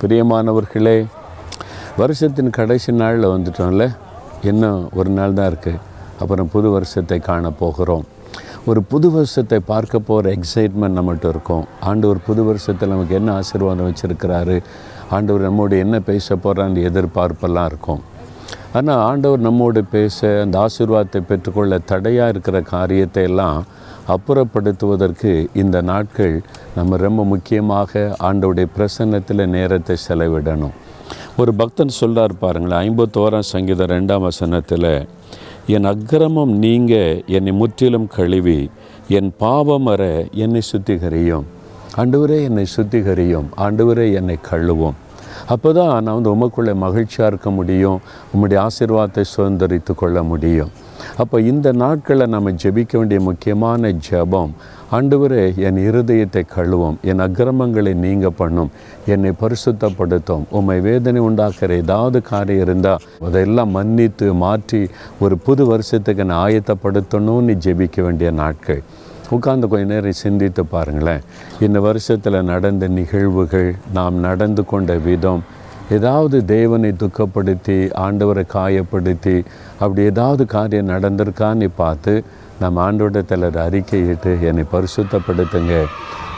பிரியமானவர்களே வருஷத்தின் கடைசி நாளில் வந்துட்டோம்ல? இன்னும் ஒரு நாள் தான் இருக்குது அப்புறம் புது வருஷத்தை காண போகிறோம். ஒரு புது வருஷத்தை பார்க்க போகிற எக்ஸைட்மெண்ட் நம்மகிட்ட இருக்கும். ஆண்டவர் புது வருஷத்தில் நமக்கு என்ன ஆசீர்வாதம் வச்சுருக்கிறாரு? ஆண்டவர் நம்மோடு என்ன பேச போகிறான்னு எதிர்பார்ப்பெல்லாம் இருக்கும். ஆனால் ஆண்டவர் நம்மோடு பேச அந்த ஆசீர்வாதத்தை பெற்றுக்கொள்ள தடையாக இருக்கிற காரியத்தை எல்லாம் அப்புறப்படுத்துவதற்கு இந்த நாட்கள் நம்ம ரொம்ப முக்கியமாக ஆண்டவுடைய பிரசன்னத்தில் நேரத்தை செலவிடணும். ஒரு பக்தன் சொல்கிறார் பாருங்களேன் ஐம்பத்தோராம் சங்கீதம் ரெண்டாம் வசனத்தில் என் அக்கிரமம் நீங்க என்னை முற்றிலும் கழுவி என் பாவம் வர என்னை சுத்திகரியும். ஆண்டவரே என்னை சுத்திகரியும். ஆண்டவரே என்னை கழுவும். அப்போ தான் நான் வந்து உமக்குள்ளே மகிழ்ச்சியாக இருக்க முடியும் உம்முடைய ஆசீர்வாதத்தை சுதந்திரித்து கொள்ள முடியும். அப்போ இந்த நாட்களில் நம்ம ஜெபிக்க வேண்டிய முக்கியமான ஜெபம் ஆண்டவரே என் இருதயத்தை கழுவும் என் அக்கிரமங்களை நீங்க பண்ணும் என்னை பரிசுத்தப்படுத்தும் உம்மை வேதனை உண்டாக்குற ஏதாவது காரியம் இருந்தால் அதையெல்லாம் மன்னித்து மாற்றி ஒரு புது வருஷத்துக்கு நான் ஆயத்தப்படுத்தணும்னு ஜெபிக்க வேண்டிய நாட்கள். உட்கார்ந்து கொஞ்ச நேரம் சிந்தித்து பாருங்களேன். இந்த வருஷத்தில் நடந்த நிகழ்வுகள் நாம் நடந்து கொண்ட விதம் ஏதாவது தேவனை துக்கப்படுத்தி ஆண்டவரை காயப்படுத்தி அப்படி ஏதாவது காரியம் நடந்திருக்கான்னு பார்த்து நம்ம ஆண்டோடத்தில் அறிக்கையிட்டு என்னை பரிசுத்தப்படுத்துங்க.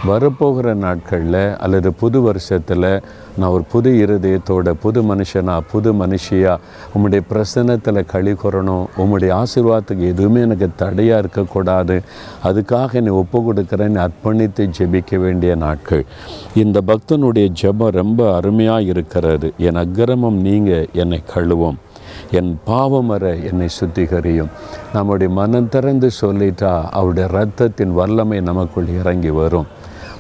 வரப்போகிற நாட்களில் அல்லது புது வருஷத்தில் நான் ஒரு புது இருதயத்தோட புது மனுஷனா புது மனுஷியாக உம்முடைய பிரசன்னத்தில் களி கூறணும் உம்முடைய ஆசீர்வாதத்துக்கு எதுவுமே எனக்கு தடையாக இருக்கக்கூடாது அதுக்காக என்னை ஒப்பு கொடுக்குறேன்னு அர்ப்பணித்து ஜெபிக்க வேண்டிய நாட்கள். இந்த பக்தனுடைய ஜெபம் ரொம்ப அருமையாக இருக்கிறது. என் அக்கிரமம் நீங்கள் என்னை கழுவோம். என் பாவம் வர என்னை சுத்திகரியும். நம்முடைய மனம் திறந்து சொல்லிட்டா அவருடைய ரத்தத்தின் வல்லமை நமக்குள் இறங்கி வரும்.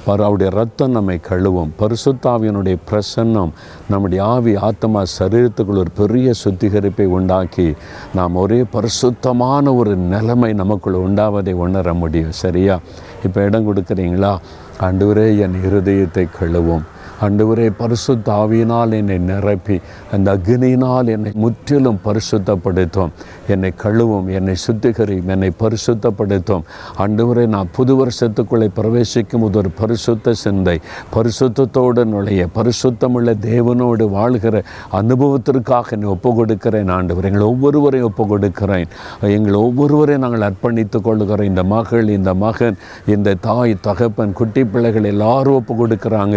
அவருடைய ரத்தம் நம்மை கழுவும். பரிசுத்தாவியனுடைய பிரசன்னம் நம்முடைய ஆவி ஆத்மா சரீரத்துக்குள் ஒரு பெரிய சுத்திகரிப்பை உண்டாக்கி நாம் ஒரே பரிசுத்தமான ஒரு நிலைமை நமக்குள் உண்டாவதை உணர முடியும். சரியா? இப்போ இடம் கொடுக்குறீங்களா? ஆண்டவரே என் இருதயத்தை கழுவும். ஆண்டவரே பரிசுத்த ஆவியினால் என்னை நிரப்பி அந்த அக்னியினால் என்னை முற்றிலும் பரிசுத்தப்படுத்தும். என்னை கழுவும் என்னை சுத்திகரியும் என்னை பரிசுத்தப்படுத்தும். ஆண்டவரே நான் புது வருஷத்துக்குள்ளே பிரவேசிக்கும் போது ஒரு பரிசுத்த சிந்தை பரிசுத்தத்தோடு நுழைய பரிசுத்தமுள்ள தேவனோடு வாழ்கிற அனுபவத்திற்காக என்னை ஒப்பு கொடுக்கிறேன் ஆண்டவர் எங்களை ஒவ்வொருவரையும் ஒப்பு கொடுக்கிறேன் எங்களை ஒவ்வொருவரையும் நாங்கள் அர்ப்பணித்துக் கொள்கிறோம் இந்த மகள் இந்த மகன் இந்த தாய் தகப்பன் குட்டி பிள்ளைகள் எல்லாரும் ஒப்பு கொடுக்குறாங்க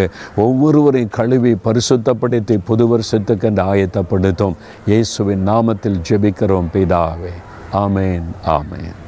ஒவ்வொருவரையும் கழுவி பரிசுத்தப்படுத்தி புது வருஷத்துக்கு என்று ஆயத்தப்படுத்தும். இயேசுவின் நாமத்தில் ஜெபிக்கிறோம் பிதாவே. ஆமேன் ஆமேன்.